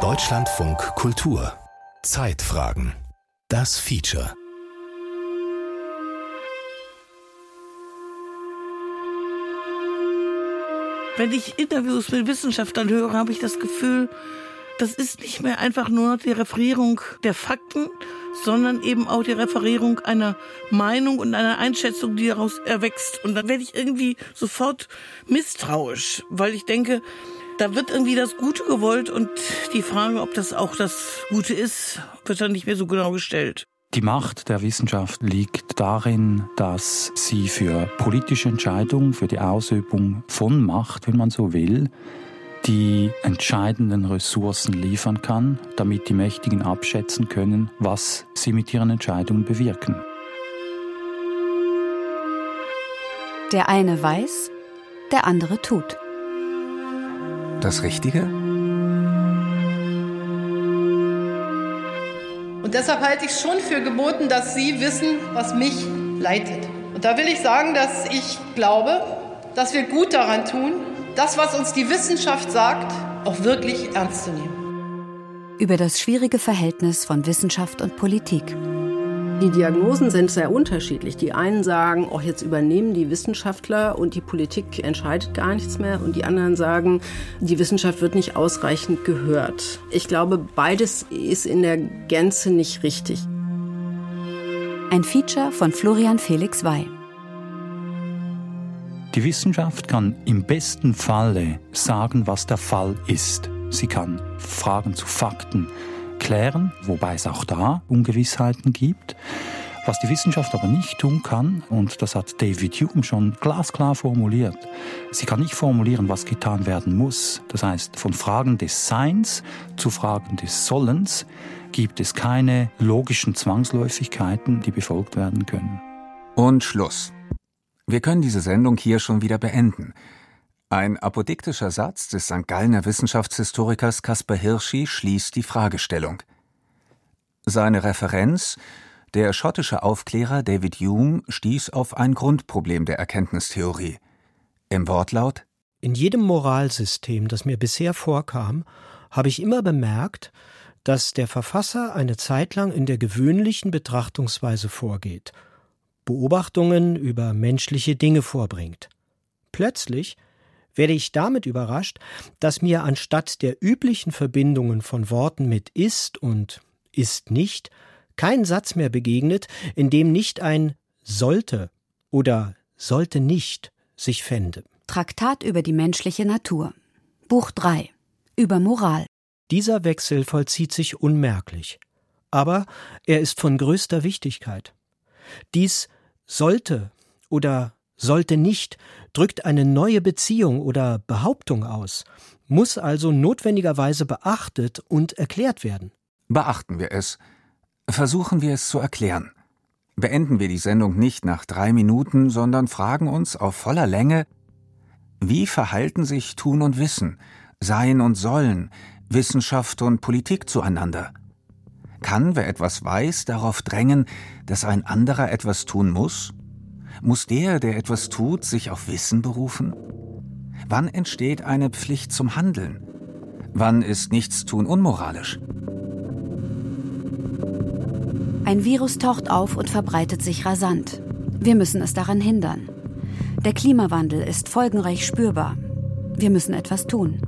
Deutschlandfunk Kultur. Zeitfragen. Das Feature. Wenn ich Interviews mit Wissenschaftlern höre, habe ich das Gefühl, das ist nicht mehr einfach nur die Referierung der Fakten, sondern eben auch die Referierung einer Meinung und einer Einschätzung, die daraus erwächst. Und dann werde ich irgendwie sofort misstrauisch, weil ich denke, da wird irgendwie das Gute gewollt und die Frage, ob das auch das Gute ist, wird dann nicht mehr so genau gestellt. Die Macht der Wissenschaft liegt darin, dass sie für politische Entscheidungen, für die Ausübung von Macht, wenn man so will, die entscheidenden Ressourcen liefern kann, damit die Mächtigen abschätzen können, was sie mit ihren Entscheidungen bewirken. Der eine weiß, der andere tut. Das Richtige? Und deshalb halte ich schon für geboten, dass Sie wissen, was mich leitet. Und da will ich sagen, dass ich glaube, dass wir gut daran tun, das, was uns die Wissenschaft sagt, auch wirklich ernst zu nehmen. Über das schwierige Verhältnis von Wissenschaft und Politik. Die Diagnosen sind sehr unterschiedlich. Die einen sagen, oh, jetzt übernehmen die Wissenschaftler und die Politik entscheidet gar nichts mehr. Und die anderen sagen, die Wissenschaft wird nicht ausreichend gehört. Ich glaube, beides ist in der Gänze nicht richtig. Ein Feature von Florian Felix Wey. Die Wissenschaft kann im besten Falle sagen, was der Fall ist. Sie kann Fragen zu Fakten klären, wobei es auch da Ungewissheiten gibt. Was die Wissenschaft aber nicht tun kann, und das hat David Hume schon glasklar formuliert, sie kann nicht formulieren, was getan werden muss. Das heißt, von Fragen des Seins zu Fragen des Sollens gibt es keine logischen Zwangsläufigkeiten, die befolgt werden können. Und Schluss. Wir können diese Sendung hier schon wieder beenden. Ein apodiktischer Satz des St. Gallner Wissenschaftshistorikers Caspar Hirschi schließt die Fragestellung. Seine Referenz, der schottische Aufklärer David Hume, stieß auf ein Grundproblem der Erkenntnistheorie. Im Wortlaut In jedem Moralsystem, das mir bisher vorkam, habe ich immer bemerkt, dass der Verfasser eine Zeit lang in der gewöhnlichen Betrachtungsweise vorgeht, Beobachtungen über menschliche Dinge vorbringt. Plötzlich werde ich damit überrascht, dass mir anstatt der üblichen Verbindungen von Worten mit ist und ist nicht kein Satz mehr begegnet, in dem nicht ein sollte oder sollte nicht sich fände. Traktat über die menschliche Natur. Buch 3. Über Moral. Dieser Wechsel vollzieht sich unmerklich. Aber er ist von größter Wichtigkeit. Dies sollte oder sollte nicht drückt eine neue Beziehung oder Behauptung aus, muss also notwendigerweise beachtet und erklärt werden. Beachten wir es. Versuchen wir es zu erklären. Beenden wir die Sendung nicht nach drei Minuten, sondern fragen uns auf voller Länge, wie verhalten sich Tun und Wissen, Sein und Sollen, Wissenschaft und Politik zueinander? Kann, wer etwas weiß, darauf drängen, dass ein anderer etwas tun muss? Muss der, der etwas tut, sich auf Wissen berufen? Wann entsteht eine Pflicht zum Handeln? Wann ist Nichtstun unmoralisch? Ein Virus taucht auf und verbreitet sich rasant. Wir müssen es daran hindern. Der Klimawandel ist folgenreich spürbar. Wir müssen etwas tun.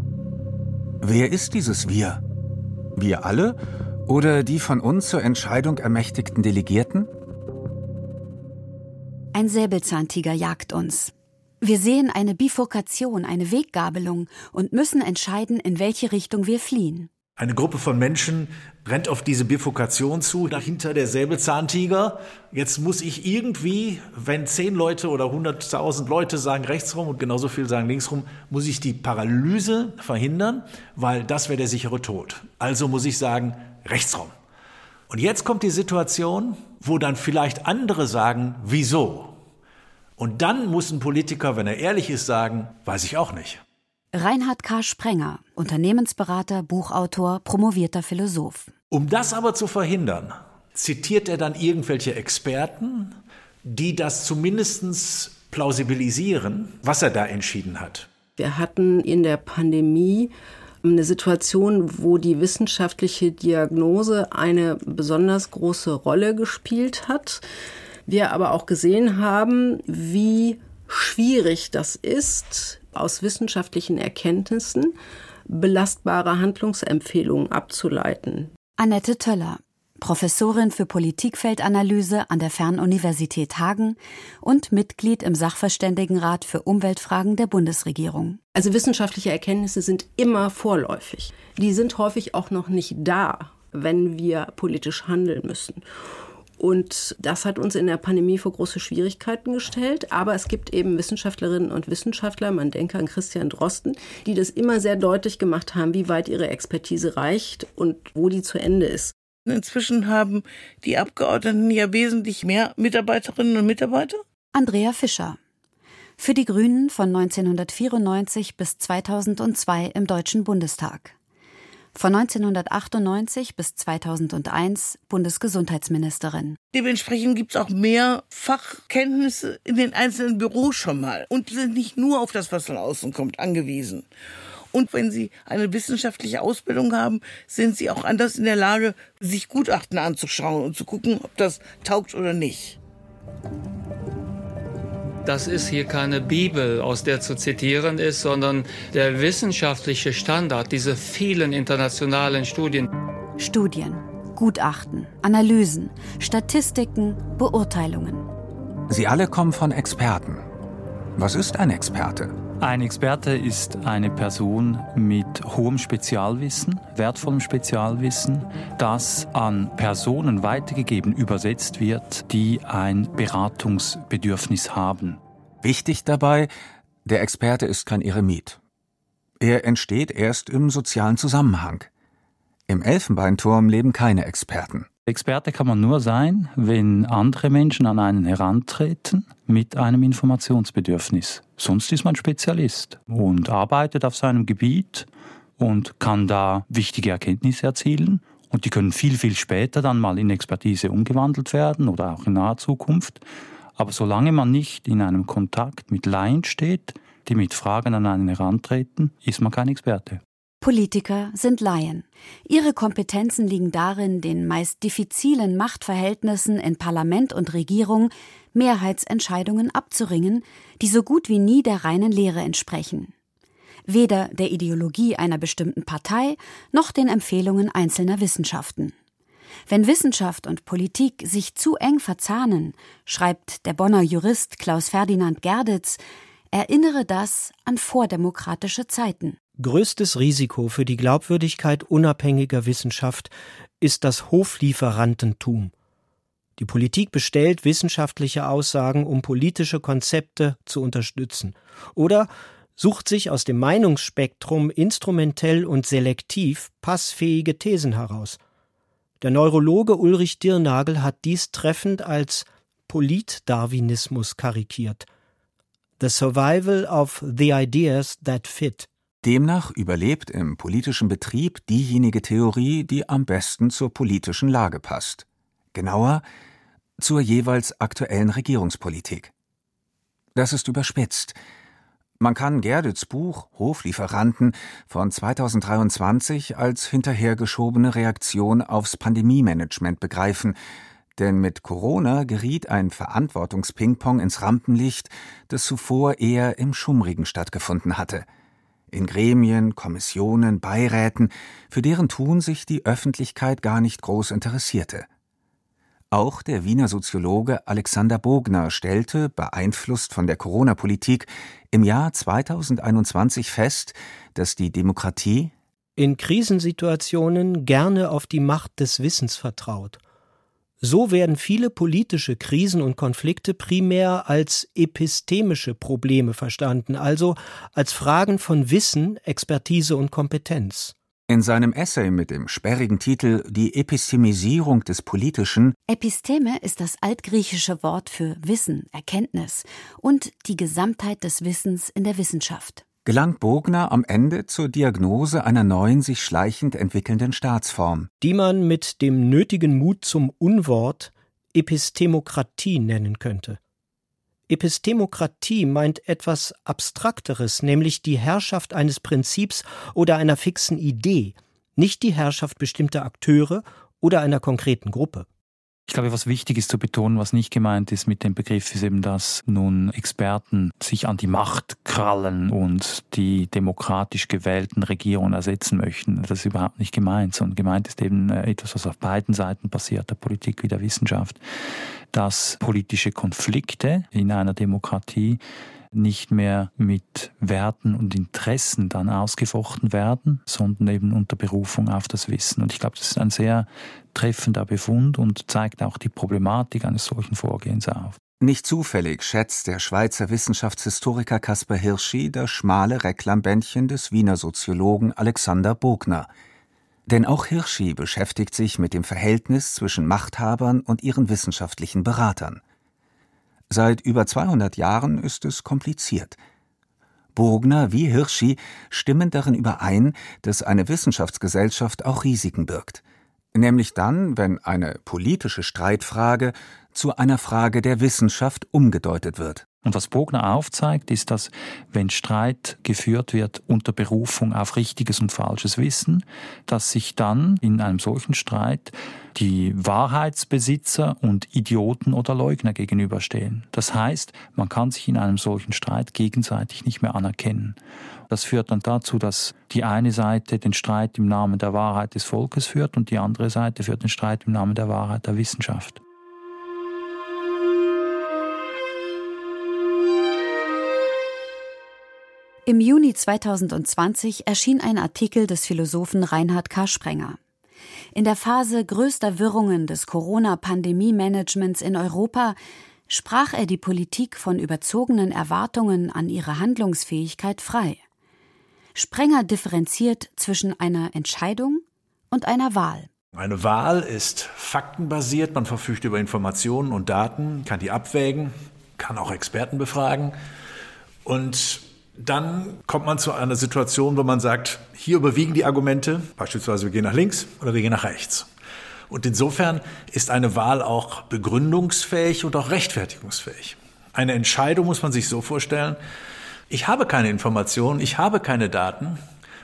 Wer ist dieses Wir? Wir alle oder die von uns zur Entscheidung ermächtigten Delegierten? Ein Säbelzahntiger jagt uns. Wir sehen eine Bifurkation, eine Weggabelung und müssen entscheiden, in welche Richtung wir fliehen. Eine Gruppe von Menschen rennt auf diese Bifurkation zu, dahinter der Säbelzahntiger. Jetzt muss ich irgendwie, wenn zehn Leute oder hunderttausend Leute sagen rechtsrum und genauso viel sagen linksrum, muss ich die Paralyse verhindern, weil das wäre der sichere Tod. Also muss ich sagen rechtsrum. Und jetzt kommt die Situation, wo dann vielleicht andere sagen, wieso? Und dann muss ein Politiker, wenn er ehrlich ist, sagen, weiß ich auch nicht. Reinhard K. Sprenger, Unternehmensberater, Buchautor, promovierter Philosoph. Um das aber zu verhindern, zitiert er dann irgendwelche Experten, die das zumindest plausibilisieren, was er da entschieden hat. Wir hatten in der Pandemie eine Situation, wo die wissenschaftliche Diagnose eine besonders große Rolle gespielt hat. Wir aber auch gesehen haben, wie schwierig das ist, aus wissenschaftlichen Erkenntnissen belastbare Handlungsempfehlungen abzuleiten. Annette Töller, Professorin für Politikfeldanalyse an der Fernuniversität Hagen und Mitglied im Sachverständigenrat für Umweltfragen der Bundesregierung. Also wissenschaftliche Erkenntnisse sind immer vorläufig. Die sind häufig auch noch nicht da, wenn wir politisch handeln müssen. Und das hat uns in der Pandemie vor große Schwierigkeiten gestellt. Aber es gibt eben Wissenschaftlerinnen und Wissenschaftler, man denke an Christian Drosten, die das immer sehr deutlich gemacht haben, wie weit ihre Expertise reicht und wo die zu Ende ist. Inzwischen haben die Abgeordneten ja wesentlich mehr Mitarbeiterinnen und Mitarbeiter. Andrea Fischer. Für die Grünen von 1994 bis 2002 im Deutschen Bundestag. Von 1998 bis 2001 Bundesgesundheitsministerin. Dementsprechend gibt es auch mehr Fachkenntnisse in den einzelnen Büros schon mal. Und sind nicht nur auf das, was von außen kommt, angewiesen. Und wenn Sie eine wissenschaftliche Ausbildung haben, sind Sie auch anders in der Lage, sich Gutachten anzuschauen und zu gucken, ob das taugt oder nicht. Das ist hier keine Bibel, aus der zu zitieren ist, sondern der wissenschaftliche Standard, diese vielen internationalen Studien. Studien, Gutachten, Analysen, Statistiken, Beurteilungen. Sie alle kommen von Experten. Was ist ein Experte? Ein Experte ist eine Person mit hohem Spezialwissen, wertvollem Spezialwissen, das an Personen weitergegeben, übersetzt wird, die ein Beratungsbedürfnis haben. Wichtig dabei, der Experte ist kein Eremit. Er entsteht erst im sozialen Zusammenhang. Im Elfenbeinturm leben keine Experten. Experte kann man nur sein, wenn andere Menschen an einen herantreten mit einem Informationsbedürfnis. Sonst ist man Spezialist und arbeitet auf seinem Gebiet und kann da wichtige Erkenntnisse erzielen. Und die können viel, viel später dann mal in Expertise umgewandelt werden oder auch in naher Zukunft. Aber solange man nicht in einem Kontakt mit Laien steht, die mit Fragen an einen herantreten, ist man kein Experte. Politiker sind Laien. Ihre Kompetenzen liegen darin, den meist diffizilen Machtverhältnissen in Parlament und Regierung Mehrheitsentscheidungen abzuringen, die so gut wie nie der reinen Lehre entsprechen. Weder der Ideologie einer bestimmten Partei noch den Empfehlungen einzelner Wissenschaften. Wenn Wissenschaft und Politik sich zu eng verzahnen, schreibt der Bonner Jurist Klaus Ferdinand Gerditz, erinnere das an vordemokratische Zeiten. Größtes Risiko für die Glaubwürdigkeit unabhängiger Wissenschaft ist das Hoflieferantentum. Die Politik bestellt wissenschaftliche Aussagen, um politische Konzepte zu unterstützen. Oder sucht sich aus dem Meinungsspektrum instrumentell und selektiv passfähige Thesen heraus. Der Neurologe Ulrich Dirnagel hat dies treffend als Polit-Darwinismus karikiert. The Survival of the Ideas That Fit. Demnach überlebt im politischen Betrieb diejenige Theorie, die am besten zur politischen Lage passt. Genauer zur jeweils aktuellen Regierungspolitik. Das ist überspitzt. Man kann Gerdits Buch Hoflieferanten von 2023 als hinterhergeschobene Reaktion aufs Pandemiemanagement begreifen, denn mit Corona geriet ein Verantwortungspingpong ins Rampenlicht, das zuvor eher im Schummrigen stattgefunden hatte. In Gremien, Kommissionen, Beiräten, für deren Tun sich die Öffentlichkeit gar nicht groß interessierte. Auch der Wiener Soziologe Alexander Bogner stellte, beeinflusst von der Corona-Politik, im Jahr 2021 fest, dass die Demokratie in Krisensituationen gerne auf die Macht des Wissens vertraut. So werden viele politische Krisen und Konflikte primär als epistemische Probleme verstanden, also als Fragen von Wissen, Expertise und Kompetenz. In seinem Essay mit dem sperrigen Titel Die Epistemisierung des Politischen Episteme ist das altgriechische Wort für Wissen, Erkenntnis und die Gesamtheit des Wissens in der Wissenschaft. Gelangt Bogner am Ende zur Diagnose einer neuen, sich schleichend entwickelnden Staatsform. die man mit dem nötigen Mut zum Unwort Epistemokratie nennen könnte. Epistemokratie meint etwas Abstrakteres, nämlich die Herrschaft eines Prinzips oder einer fixen Idee, nicht die Herrschaft bestimmter Akteure oder einer konkreten Gruppe. Ich glaube, was wichtig ist zu betonen, was nicht gemeint ist mit dem Begriff, ist eben, dass nun Experten sich an die Macht krallen und die demokratisch gewählten Regierungen ersetzen möchten. Das ist überhaupt nicht gemeint, sondern gemeint ist eben äh, etwas, was auf beiden Seiten passiert, der Politik wie der Wissenschaft, dass politische Konflikte in einer Demokratie nicht mehr mit Werten und Interessen dann ausgefochten werden, sondern eben unter Berufung auf das Wissen. Und ich glaube, das ist ein sehr treffender Befund und zeigt auch die Problematik eines solchen Vorgehens auf. Nicht zufällig schätzt der Schweizer Wissenschaftshistoriker Caspar Hirschi das schmale Reklambändchen des Wiener Soziologen Alexander Bogner. Denn auch Hirschi beschäftigt sich mit dem Verhältnis zwischen Machthabern und ihren wissenschaftlichen Beratern. Seit über 200 Jahren ist es kompliziert. Bogner wie Hirschi stimmen darin überein, dass eine Wissenschaftsgesellschaft auch Risiken birgt. Nämlich dann, wenn eine politische Streitfrage zu einer Frage der Wissenschaft umgedeutet wird. Und was Bogner aufzeigt, ist, dass wenn Streit geführt wird unter Berufung auf richtiges und falsches Wissen, dass sich dann in einem solchen Streit die Wahrheitsbesitzer und Idioten oder Leugner gegenüberstehen. Das heißt, man kann sich in einem solchen Streit gegenseitig nicht mehr anerkennen. Das führt dann dazu, dass die eine Seite den Streit im Namen der Wahrheit des Volkes führt und die andere Seite führt den Streit im Namen der Wahrheit der Wissenschaft. Im Juni 2020 erschien ein Artikel des Philosophen Reinhard K. Sprenger. In der Phase größter Wirrungen des Corona-Pandemie-Managements in Europa sprach er die Politik von überzogenen Erwartungen an ihre Handlungsfähigkeit frei. Sprenger differenziert zwischen einer Entscheidung und einer Wahl. Eine Wahl ist faktenbasiert, man verfügt über Informationen und Daten, kann die abwägen, kann auch Experten befragen und dann kommt man zu einer Situation, wo man sagt, hier überwiegen die Argumente, beispielsweise wir gehen nach links oder wir gehen nach rechts. Und insofern ist eine Wahl auch begründungsfähig und auch rechtfertigungsfähig. Eine Entscheidung muss man sich so vorstellen, ich habe keine Informationen, ich habe keine Daten.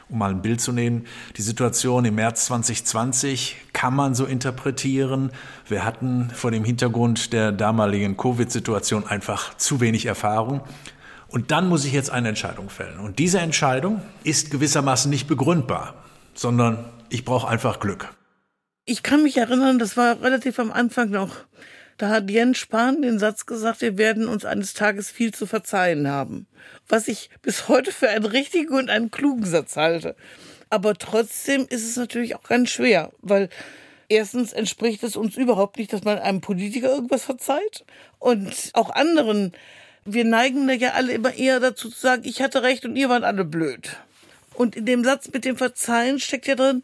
Um mal ein Bild zu nehmen, die Situation im März 2020 kann man so interpretieren. Wir hatten vor dem Hintergrund der damaligen Covid-Situation einfach zu wenig Erfahrung. Und dann muss ich jetzt eine Entscheidung fällen. Und diese Entscheidung ist gewissermaßen nicht begründbar, sondern ich brauche einfach Glück. Ich kann mich erinnern, das war relativ am Anfang noch. Da hat Jens Spahn den Satz gesagt, wir werden uns eines Tages viel zu verzeihen haben. Was ich bis heute für einen richtigen und einen klugen Satz halte. Aber trotzdem ist es natürlich auch ganz schwer, weil erstens entspricht es uns überhaupt nicht, dass man einem Politiker irgendwas verzeiht und auch anderen wir neigen da ja alle immer eher dazu zu sagen, ich hatte recht und ihr wart alle blöd. Und in dem Satz mit dem Verzeihen steckt ja drin,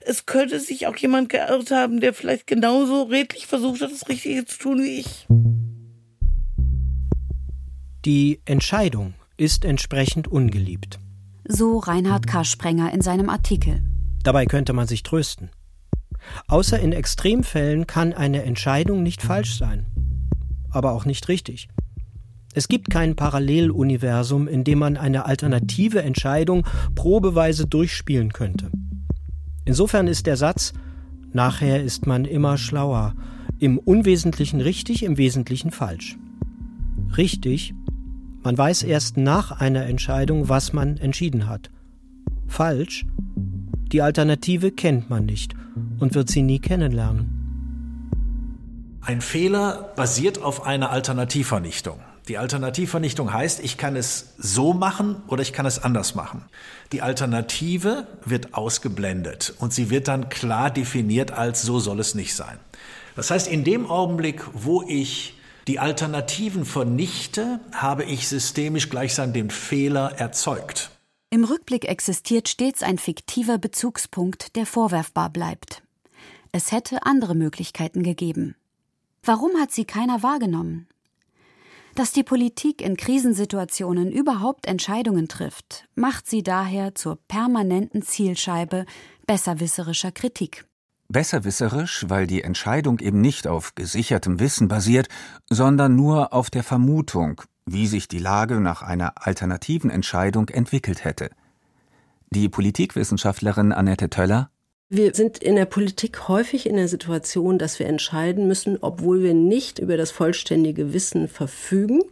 es könnte sich auch jemand geirrt haben, der vielleicht genauso redlich versucht hat, das Richtige zu tun wie ich. Die Entscheidung ist entsprechend ungeliebt. So Reinhard K. Sprenger in seinem Artikel. Dabei könnte man sich trösten. Außer in Extremfällen kann eine Entscheidung nicht falsch sein, aber auch nicht richtig. Es gibt kein Paralleluniversum, in dem man eine alternative Entscheidung probeweise durchspielen könnte. Insofern ist der Satz Nachher ist man immer schlauer im Unwesentlichen richtig, im Wesentlichen falsch. Richtig, man weiß erst nach einer Entscheidung, was man entschieden hat. Falsch, die Alternative kennt man nicht und wird sie nie kennenlernen. Ein Fehler basiert auf einer Alternativvernichtung. Die Alternativvernichtung heißt, ich kann es so machen oder ich kann es anders machen. Die Alternative wird ausgeblendet und sie wird dann klar definiert als so soll es nicht sein. Das heißt, in dem Augenblick, wo ich die Alternativen vernichte, habe ich systemisch gleichsam den Fehler erzeugt. Im Rückblick existiert stets ein fiktiver Bezugspunkt, der vorwerfbar bleibt. Es hätte andere Möglichkeiten gegeben. Warum hat sie keiner wahrgenommen? Dass die Politik in Krisensituationen überhaupt Entscheidungen trifft, macht sie daher zur permanenten Zielscheibe besserwisserischer Kritik. Besserwisserisch, weil die Entscheidung eben nicht auf gesichertem Wissen basiert, sondern nur auf der Vermutung, wie sich die Lage nach einer alternativen Entscheidung entwickelt hätte. Die Politikwissenschaftlerin Annette Töller wir sind in der Politik häufig in der Situation, dass wir entscheiden müssen, obwohl wir nicht über das vollständige Wissen verfügen.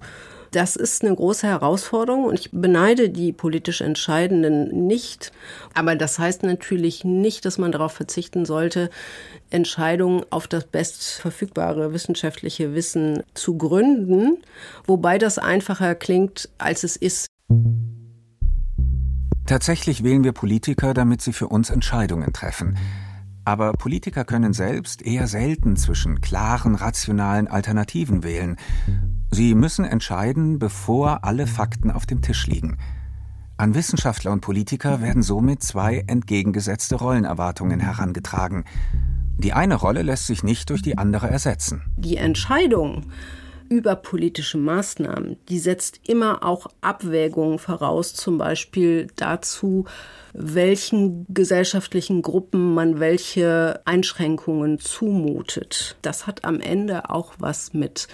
Das ist eine große Herausforderung und ich beneide die politisch Entscheidenden nicht. Aber das heißt natürlich nicht, dass man darauf verzichten sollte, Entscheidungen auf das bestverfügbare wissenschaftliche Wissen zu gründen, wobei das einfacher klingt, als es ist. Tatsächlich wählen wir Politiker, damit sie für uns Entscheidungen treffen. Aber Politiker können selbst eher selten zwischen klaren, rationalen Alternativen wählen. Sie müssen entscheiden, bevor alle Fakten auf dem Tisch liegen. An Wissenschaftler und Politiker werden somit zwei entgegengesetzte Rollenerwartungen herangetragen. Die eine Rolle lässt sich nicht durch die andere ersetzen. Die Entscheidung über politische Maßnahmen. Die setzt immer auch Abwägungen voraus, zum Beispiel dazu, welchen gesellschaftlichen Gruppen man welche Einschränkungen zumutet. Das hat am Ende auch was mit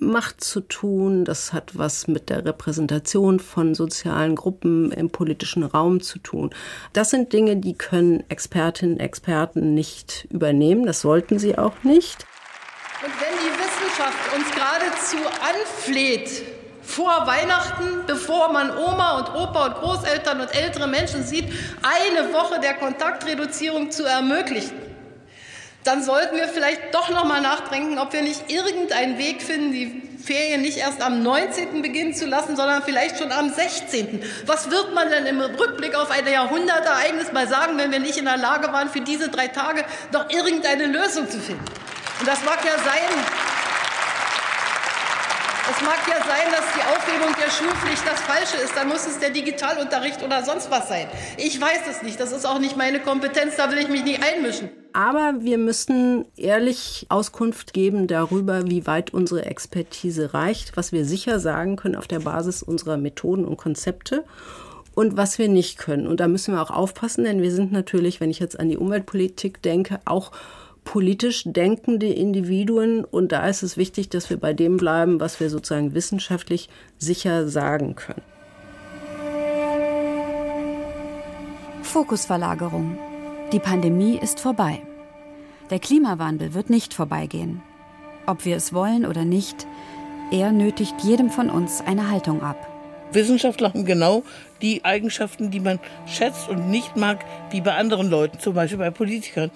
Macht zu tun, das hat was mit der Repräsentation von sozialen Gruppen im politischen Raum zu tun. Das sind Dinge, die können Expertinnen und Experten nicht übernehmen, das sollten sie auch nicht. Und wenn die Wissenschaft uns geradezu anfleht, vor Weihnachten, bevor man Oma und Opa und Großeltern und ältere Menschen sieht, eine Woche der Kontaktreduzierung zu ermöglichen, dann sollten wir vielleicht doch noch mal nachdenken, ob wir nicht irgendeinen Weg finden, die Ferien nicht erst am 19. beginnen zu lassen, sondern vielleicht schon am 16. Was wird man denn im Rückblick auf ein Jahrhundertereignis mal sagen, wenn wir nicht in der Lage waren, für diese drei Tage noch irgendeine Lösung zu finden? Und das mag ja sein, es mag ja sein, dass die Aufhebung der Schulpflicht das Falsche ist. Dann muss es der Digitalunterricht oder sonst was sein. Ich weiß es nicht. Das ist auch nicht meine Kompetenz. Da will ich mich nicht einmischen. Aber wir müssen ehrlich Auskunft geben darüber, wie weit unsere Expertise reicht, was wir sicher sagen können auf der Basis unserer Methoden und Konzepte und was wir nicht können. Und da müssen wir auch aufpassen, denn wir sind natürlich, wenn ich jetzt an die Umweltpolitik denke, auch politisch denkende Individuen und da ist es wichtig, dass wir bei dem bleiben, was wir sozusagen wissenschaftlich sicher sagen können. Fokusverlagerung. Die Pandemie ist vorbei. Der Klimawandel wird nicht vorbeigehen. Ob wir es wollen oder nicht, er nötigt jedem von uns eine Haltung ab. Wissenschaftler haben genau die Eigenschaften, die man schätzt und nicht mag, wie bei anderen Leuten, zum Beispiel bei Politikern.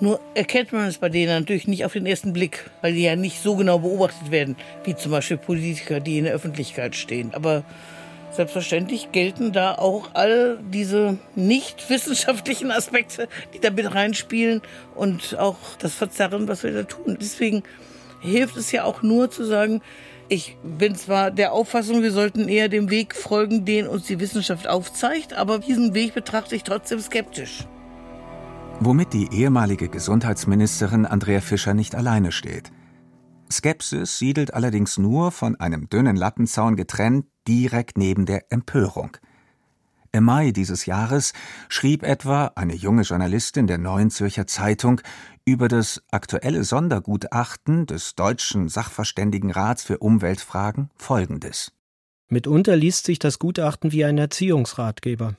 Nur erkennt man es bei denen natürlich nicht auf den ersten Blick, weil die ja nicht so genau beobachtet werden, wie zum Beispiel Politiker, die in der Öffentlichkeit stehen. Aber selbstverständlich gelten da auch all diese nicht wissenschaftlichen Aspekte, die da mit reinspielen und auch das Verzerren, was wir da tun. Deswegen hilft es ja auch nur zu sagen, ich bin zwar der Auffassung, wir sollten eher dem Weg folgen, den uns die Wissenschaft aufzeigt, aber diesen Weg betrachte ich trotzdem skeptisch womit die ehemalige Gesundheitsministerin Andrea Fischer nicht alleine steht. Skepsis siedelt allerdings nur von einem dünnen Lattenzaun getrennt direkt neben der Empörung. Im Mai dieses Jahres schrieb etwa eine junge Journalistin der Neuen Zürcher Zeitung über das aktuelle Sondergutachten des Deutschen Sachverständigenrats für Umweltfragen Folgendes. Mitunter liest sich das Gutachten wie ein Erziehungsratgeber.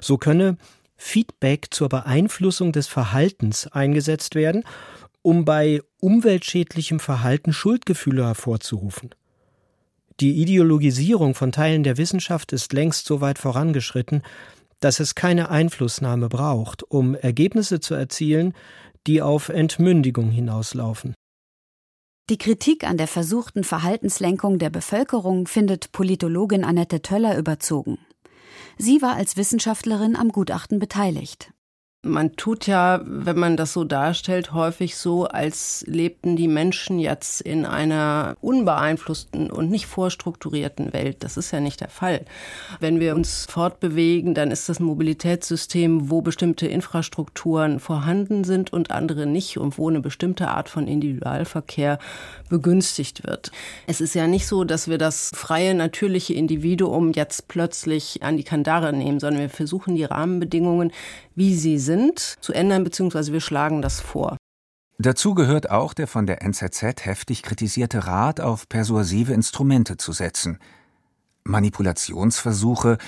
So könne Feedback zur Beeinflussung des Verhaltens eingesetzt werden, um bei umweltschädlichem Verhalten Schuldgefühle hervorzurufen. Die Ideologisierung von Teilen der Wissenschaft ist längst so weit vorangeschritten, dass es keine Einflussnahme braucht, um Ergebnisse zu erzielen, die auf Entmündigung hinauslaufen. Die Kritik an der versuchten Verhaltenslenkung der Bevölkerung findet Politologin Annette Töller überzogen. Sie war als Wissenschaftlerin am Gutachten beteiligt. Man tut ja, wenn man das so darstellt, häufig so, als lebten die Menschen jetzt in einer unbeeinflussten und nicht vorstrukturierten Welt. Das ist ja nicht der Fall. Wenn wir uns fortbewegen, dann ist das ein Mobilitätssystem, wo bestimmte Infrastrukturen vorhanden sind und andere nicht und wo eine bestimmte Art von Individualverkehr begünstigt wird. Es ist ja nicht so, dass wir das freie, natürliche Individuum jetzt plötzlich an die Kandare nehmen, sondern wir versuchen die Rahmenbedingungen, wie sie sind, zu ändern, beziehungsweise wir schlagen das vor. Dazu gehört auch der von der NZZ heftig kritisierte Rat, auf persuasive Instrumente zu setzen. Manipulationsversuche,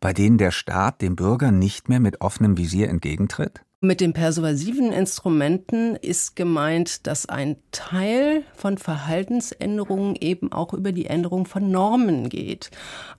bei denen der Staat dem Bürger nicht mehr mit offenem Visier entgegentritt? Mit den persuasiven Instrumenten ist gemeint, dass ein Teil von Verhaltensänderungen eben auch über die Änderung von Normen geht.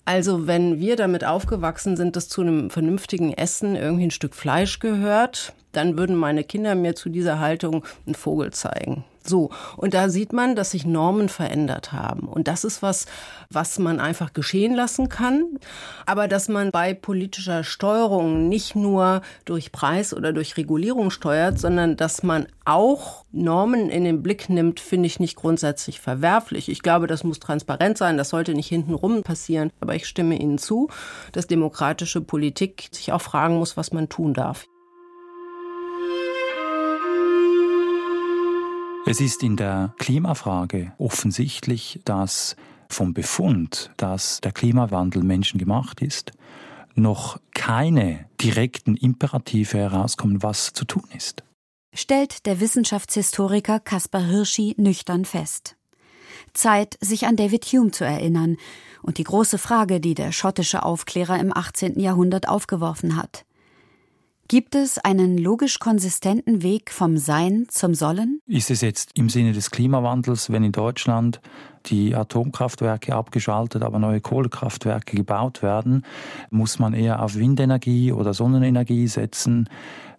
Also wenn wir damit aufgewachsen sind, dass zu einem vernünftigen Essen irgendwie ein Stück Fleisch gehört, dann würden meine Kinder mir zu dieser Haltung einen Vogel zeigen. So. Und da sieht man, dass sich Normen verändert haben. Und das ist was, was man einfach geschehen lassen kann. Aber dass man bei politischer Steuerung nicht nur durch Preis oder durch Regulierung steuert, sondern dass man auch Normen in den Blick nimmt, finde ich nicht grundsätzlich verwerflich. Ich glaube, das muss transparent sein. Das sollte nicht hintenrum passieren. Aber ich stimme Ihnen zu, dass demokratische Politik sich auch fragen muss, was man tun darf. Es ist in der Klimafrage offensichtlich, dass vom Befund, dass der Klimawandel menschengemacht ist, noch keine direkten Imperative herauskommen, was zu tun ist. Stellt der Wissenschaftshistoriker Caspar Hirschi nüchtern fest. Zeit, sich an David Hume zu erinnern und die große Frage, die der schottische Aufklärer im 18. Jahrhundert aufgeworfen hat. Gibt es einen logisch konsistenten Weg vom Sein zum Sollen? Ist es jetzt im Sinne des Klimawandels, wenn in Deutschland die Atomkraftwerke abgeschaltet, aber neue Kohlekraftwerke gebaut werden, muss man eher auf Windenergie oder Sonnenenergie setzen?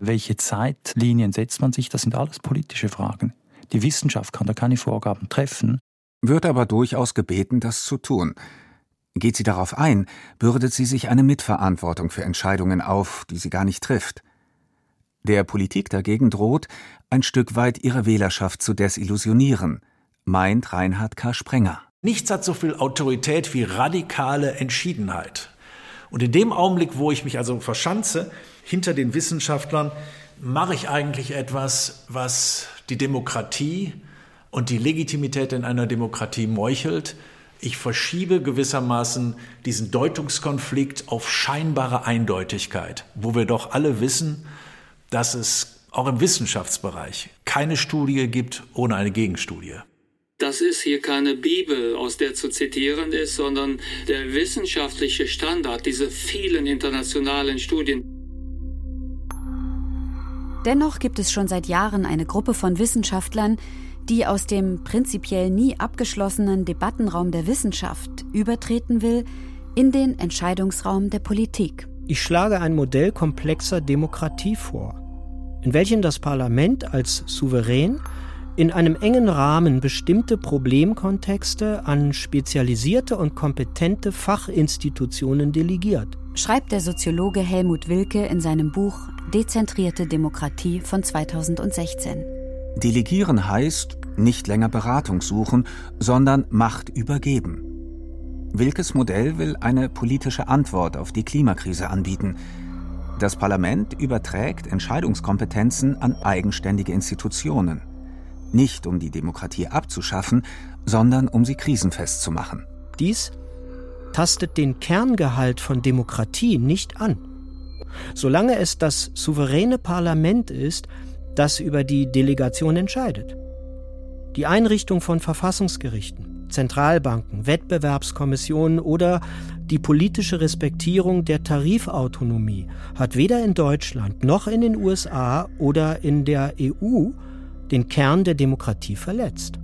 Welche Zeitlinien setzt man sich? Das sind alles politische Fragen. Die Wissenschaft kann da keine Vorgaben treffen. Wird aber durchaus gebeten, das zu tun. Geht sie darauf ein, bürdet sie sich eine Mitverantwortung für Entscheidungen auf, die sie gar nicht trifft. Der Politik dagegen droht, ein Stück weit ihre Wählerschaft zu desillusionieren, meint Reinhard K. Sprenger. Nichts hat so viel Autorität wie radikale Entschiedenheit. Und in dem Augenblick, wo ich mich also verschanze hinter den Wissenschaftlern, mache ich eigentlich etwas, was die Demokratie und die Legitimität in einer Demokratie meuchelt, ich verschiebe gewissermaßen diesen Deutungskonflikt auf scheinbare Eindeutigkeit, wo wir doch alle wissen, dass es auch im Wissenschaftsbereich keine Studie gibt ohne eine Gegenstudie. Das ist hier keine Bibel, aus der zu zitieren ist, sondern der wissenschaftliche Standard, diese vielen internationalen Studien. Dennoch gibt es schon seit Jahren eine Gruppe von Wissenschaftlern, die aus dem prinzipiell nie abgeschlossenen Debattenraum der Wissenschaft übertreten will in den Entscheidungsraum der Politik. Ich schlage ein Modell komplexer Demokratie vor, in welchem das Parlament als Souverän in einem engen Rahmen bestimmte Problemkontexte an spezialisierte und kompetente Fachinstitutionen delegiert. Schreibt der Soziologe Helmut Wilke in seinem Buch Dezentrierte Demokratie von 2016. Delegieren heißt nicht länger Beratung suchen, sondern Macht übergeben. Wilkes Modell will eine politische Antwort auf die Klimakrise anbieten. Das Parlament überträgt Entscheidungskompetenzen an eigenständige Institutionen. Nicht um die Demokratie abzuschaffen, sondern um sie krisenfest zu machen. Dies tastet den Kerngehalt von Demokratie nicht an. Solange es das souveräne Parlament ist, das über die Delegation entscheidet. Die Einrichtung von Verfassungsgerichten, Zentralbanken, Wettbewerbskommissionen oder die politische Respektierung der Tarifautonomie hat weder in Deutschland noch in den USA oder in der EU den Kern der Demokratie verletzt.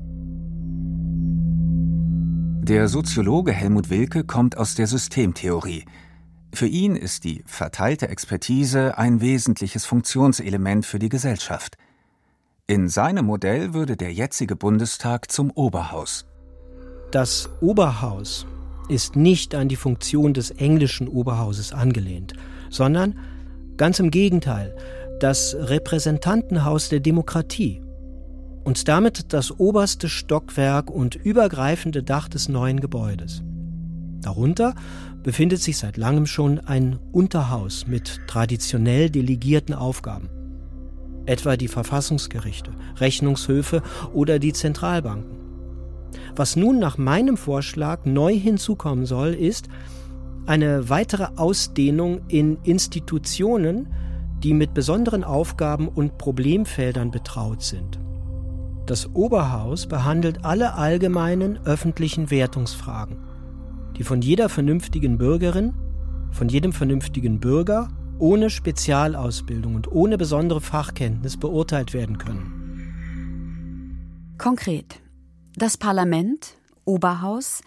Der Soziologe Helmut Wilke kommt aus der Systemtheorie. Für ihn ist die verteilte Expertise ein wesentliches Funktionselement für die Gesellschaft. In seinem Modell würde der jetzige Bundestag zum Oberhaus. Das Oberhaus ist nicht an die Funktion des englischen Oberhauses angelehnt, sondern ganz im Gegenteil, das Repräsentantenhaus der Demokratie und damit das oberste Stockwerk und übergreifende Dach des neuen Gebäudes. Darunter befindet sich seit langem schon ein Unterhaus mit traditionell delegierten Aufgaben. Etwa die Verfassungsgerichte, Rechnungshöfe oder die Zentralbanken. Was nun nach meinem Vorschlag neu hinzukommen soll, ist eine weitere Ausdehnung in Institutionen, die mit besonderen Aufgaben und Problemfeldern betraut sind. Das Oberhaus behandelt alle allgemeinen öffentlichen Wertungsfragen, die von jeder vernünftigen Bürgerin, von jedem vernünftigen Bürger ohne Spezialausbildung und ohne besondere Fachkenntnis beurteilt werden können. Konkret. Das Parlament, Oberhaus,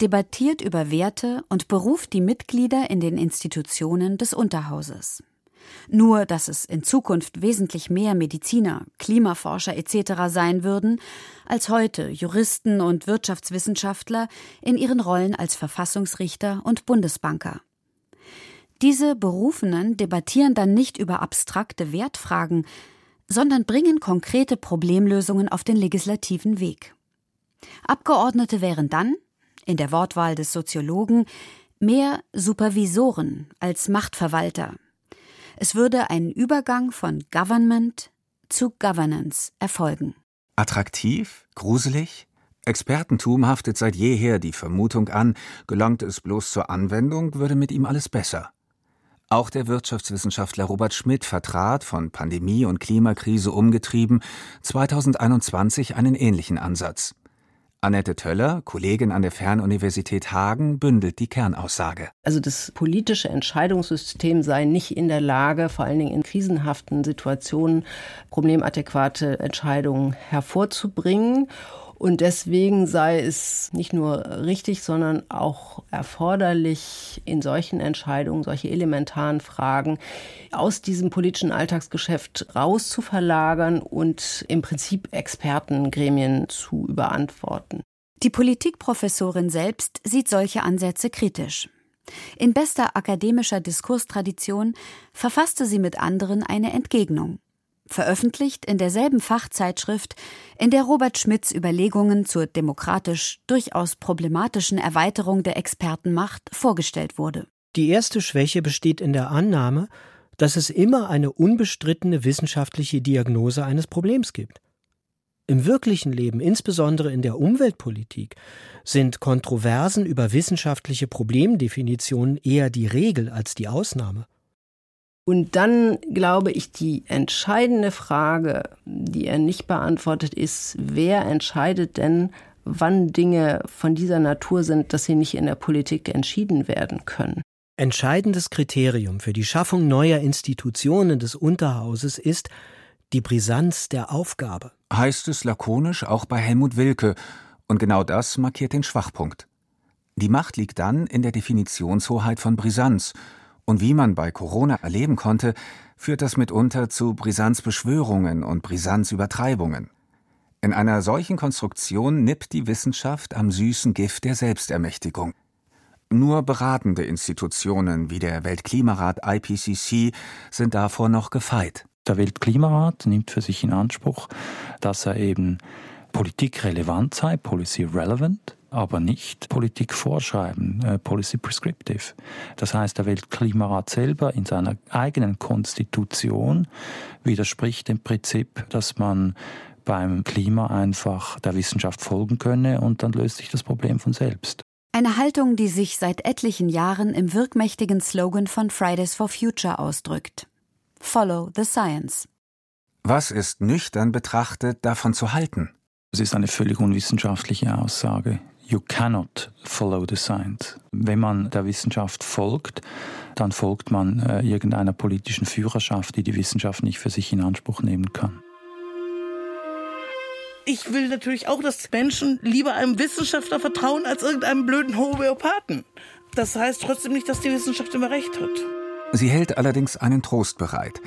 debattiert über Werte und beruft die Mitglieder in den Institutionen des Unterhauses. Nur, dass es in Zukunft wesentlich mehr Mediziner, Klimaforscher etc. sein würden, als heute Juristen und Wirtschaftswissenschaftler in ihren Rollen als Verfassungsrichter und Bundesbanker. Diese Berufenen debattieren dann nicht über abstrakte Wertfragen, sondern bringen konkrete Problemlösungen auf den legislativen Weg. Abgeordnete wären dann, in der Wortwahl des Soziologen, mehr Supervisoren als Machtverwalter. Es würde ein Übergang von Government zu Governance erfolgen. Attraktiv? Gruselig? Expertentum haftet seit jeher die Vermutung an, gelangt es bloß zur Anwendung, würde mit ihm alles besser. Auch der Wirtschaftswissenschaftler Robert Schmidt vertrat, von Pandemie und Klimakrise umgetrieben, 2021 einen ähnlichen Ansatz. Annette Töller, Kollegin an der Fernuniversität Hagen, bündelt die Kernaussage. Also das politische Entscheidungssystem sei nicht in der Lage, vor allen Dingen in krisenhaften Situationen problemadäquate Entscheidungen hervorzubringen. Und deswegen sei es nicht nur richtig, sondern auch erforderlich, in solchen Entscheidungen, solche elementaren Fragen aus diesem politischen Alltagsgeschäft rauszuverlagern und im Prinzip Expertengremien zu überantworten. Die Politikprofessorin selbst sieht solche Ansätze kritisch. In bester akademischer Diskurstradition verfasste sie mit anderen eine Entgegnung veröffentlicht in derselben Fachzeitschrift, in der Robert Schmidts Überlegungen zur demokratisch durchaus problematischen Erweiterung der Expertenmacht vorgestellt wurde. Die erste Schwäche besteht in der Annahme, dass es immer eine unbestrittene wissenschaftliche Diagnose eines Problems gibt. Im wirklichen Leben, insbesondere in der Umweltpolitik, sind Kontroversen über wissenschaftliche Problemdefinitionen eher die Regel als die Ausnahme. Und dann glaube ich, die entscheidende Frage, die er nicht beantwortet, ist, wer entscheidet denn, wann Dinge von dieser Natur sind, dass sie nicht in der Politik entschieden werden können. Entscheidendes Kriterium für die Schaffung neuer Institutionen des Unterhauses ist die Brisanz der Aufgabe. Heißt es lakonisch auch bei Helmut Wilke, und genau das markiert den Schwachpunkt. Die Macht liegt dann in der Definitionshoheit von Brisanz, und wie man bei Corona erleben konnte, führt das mitunter zu Brisanzbeschwörungen und Brisanzübertreibungen. In einer solchen Konstruktion nippt die Wissenschaft am süßen Gift der Selbstermächtigung. Nur beratende Institutionen wie der Weltklimarat IPCC sind davor noch gefeit. Der Weltklimarat nimmt für sich in Anspruch, dass er eben politikrelevant sei, policy relevant, aber nicht Politik vorschreiben, äh, Policy Prescriptive. Das heißt, der Weltklimarat selber in seiner eigenen Konstitution widerspricht dem Prinzip, dass man beim Klima einfach der Wissenschaft folgen könne und dann löst sich das Problem von selbst. Eine Haltung, die sich seit etlichen Jahren im wirkmächtigen Slogan von Fridays for Future ausdrückt. Follow the Science. Was ist nüchtern betrachtet davon zu halten? Es ist eine völlig unwissenschaftliche Aussage. You cannot follow the science. Wenn man der Wissenschaft folgt, dann folgt man äh, irgendeiner politischen Führerschaft, die die Wissenschaft nicht für sich in Anspruch nehmen kann. Ich will natürlich auch, dass Menschen lieber einem Wissenschaftler vertrauen als irgendeinem blöden Homöopathen. Das heißt trotzdem nicht, dass die Wissenschaft immer recht hat. Sie hält allerdings einen Trost bereit.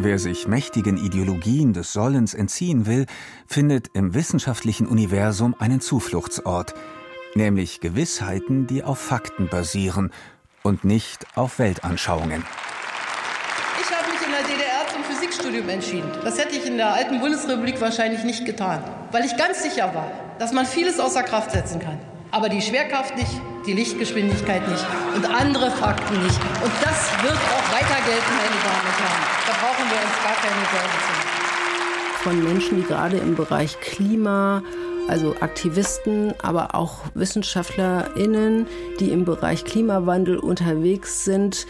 Wer sich mächtigen Ideologien des Sollens entziehen will, findet im wissenschaftlichen Universum einen Zufluchtsort, nämlich Gewissheiten, die auf Fakten basieren und nicht auf Weltanschauungen. Ich habe mich in der DDR zum Physikstudium entschieden. Das hätte ich in der alten Bundesrepublik wahrscheinlich nicht getan, weil ich ganz sicher war, dass man vieles außer Kraft setzen kann. Aber die Schwerkraft nicht, die Lichtgeschwindigkeit nicht und andere Fakten nicht. Und das wird auch weiter gelten, meine Damen und Herren. Da brauchen wir uns gar keine Sorgen zu machen. Von Menschen, die gerade im Bereich Klima, also Aktivisten, aber auch WissenschaftlerInnen, die im Bereich Klimawandel unterwegs sind,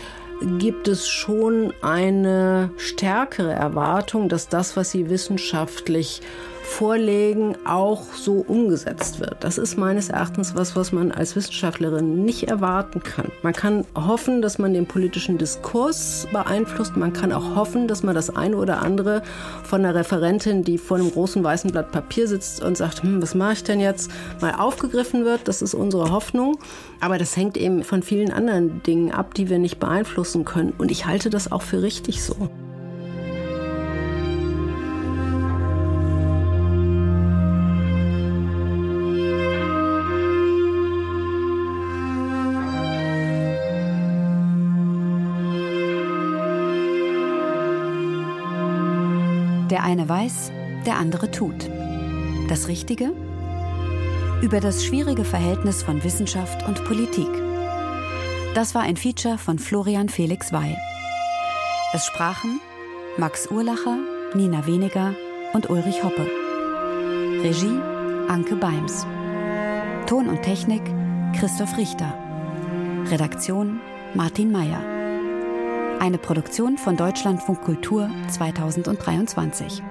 gibt es schon eine stärkere Erwartung, dass das, was sie wissenschaftlich vorlegen, auch so umgesetzt wird. Das ist meines Erachtens was, was man als Wissenschaftlerin nicht erwarten kann. Man kann hoffen, dass man den politischen Diskurs beeinflusst. Man kann auch hoffen, dass man das eine oder andere von einer Referentin, die vor einem großen weißen Blatt Papier sitzt und sagt, hm, was mache ich denn jetzt, mal aufgegriffen wird. Das ist unsere Hoffnung. Aber das hängt eben von vielen anderen Dingen ab, die wir nicht beeinflussen können. Und ich halte das auch für richtig so. Der eine weiß, der andere tut. Das Richtige? Über das schwierige Verhältnis von Wissenschaft und Politik. Das war ein Feature von Florian Felix Wey. Es sprachen Max Urlacher, Nina Weniger und Ulrich Hoppe. Regie Anke Beims. Ton und Technik Christoph Richter. Redaktion Martin Mayer. Eine Produktion von Deutschlandfunk Kultur 2023.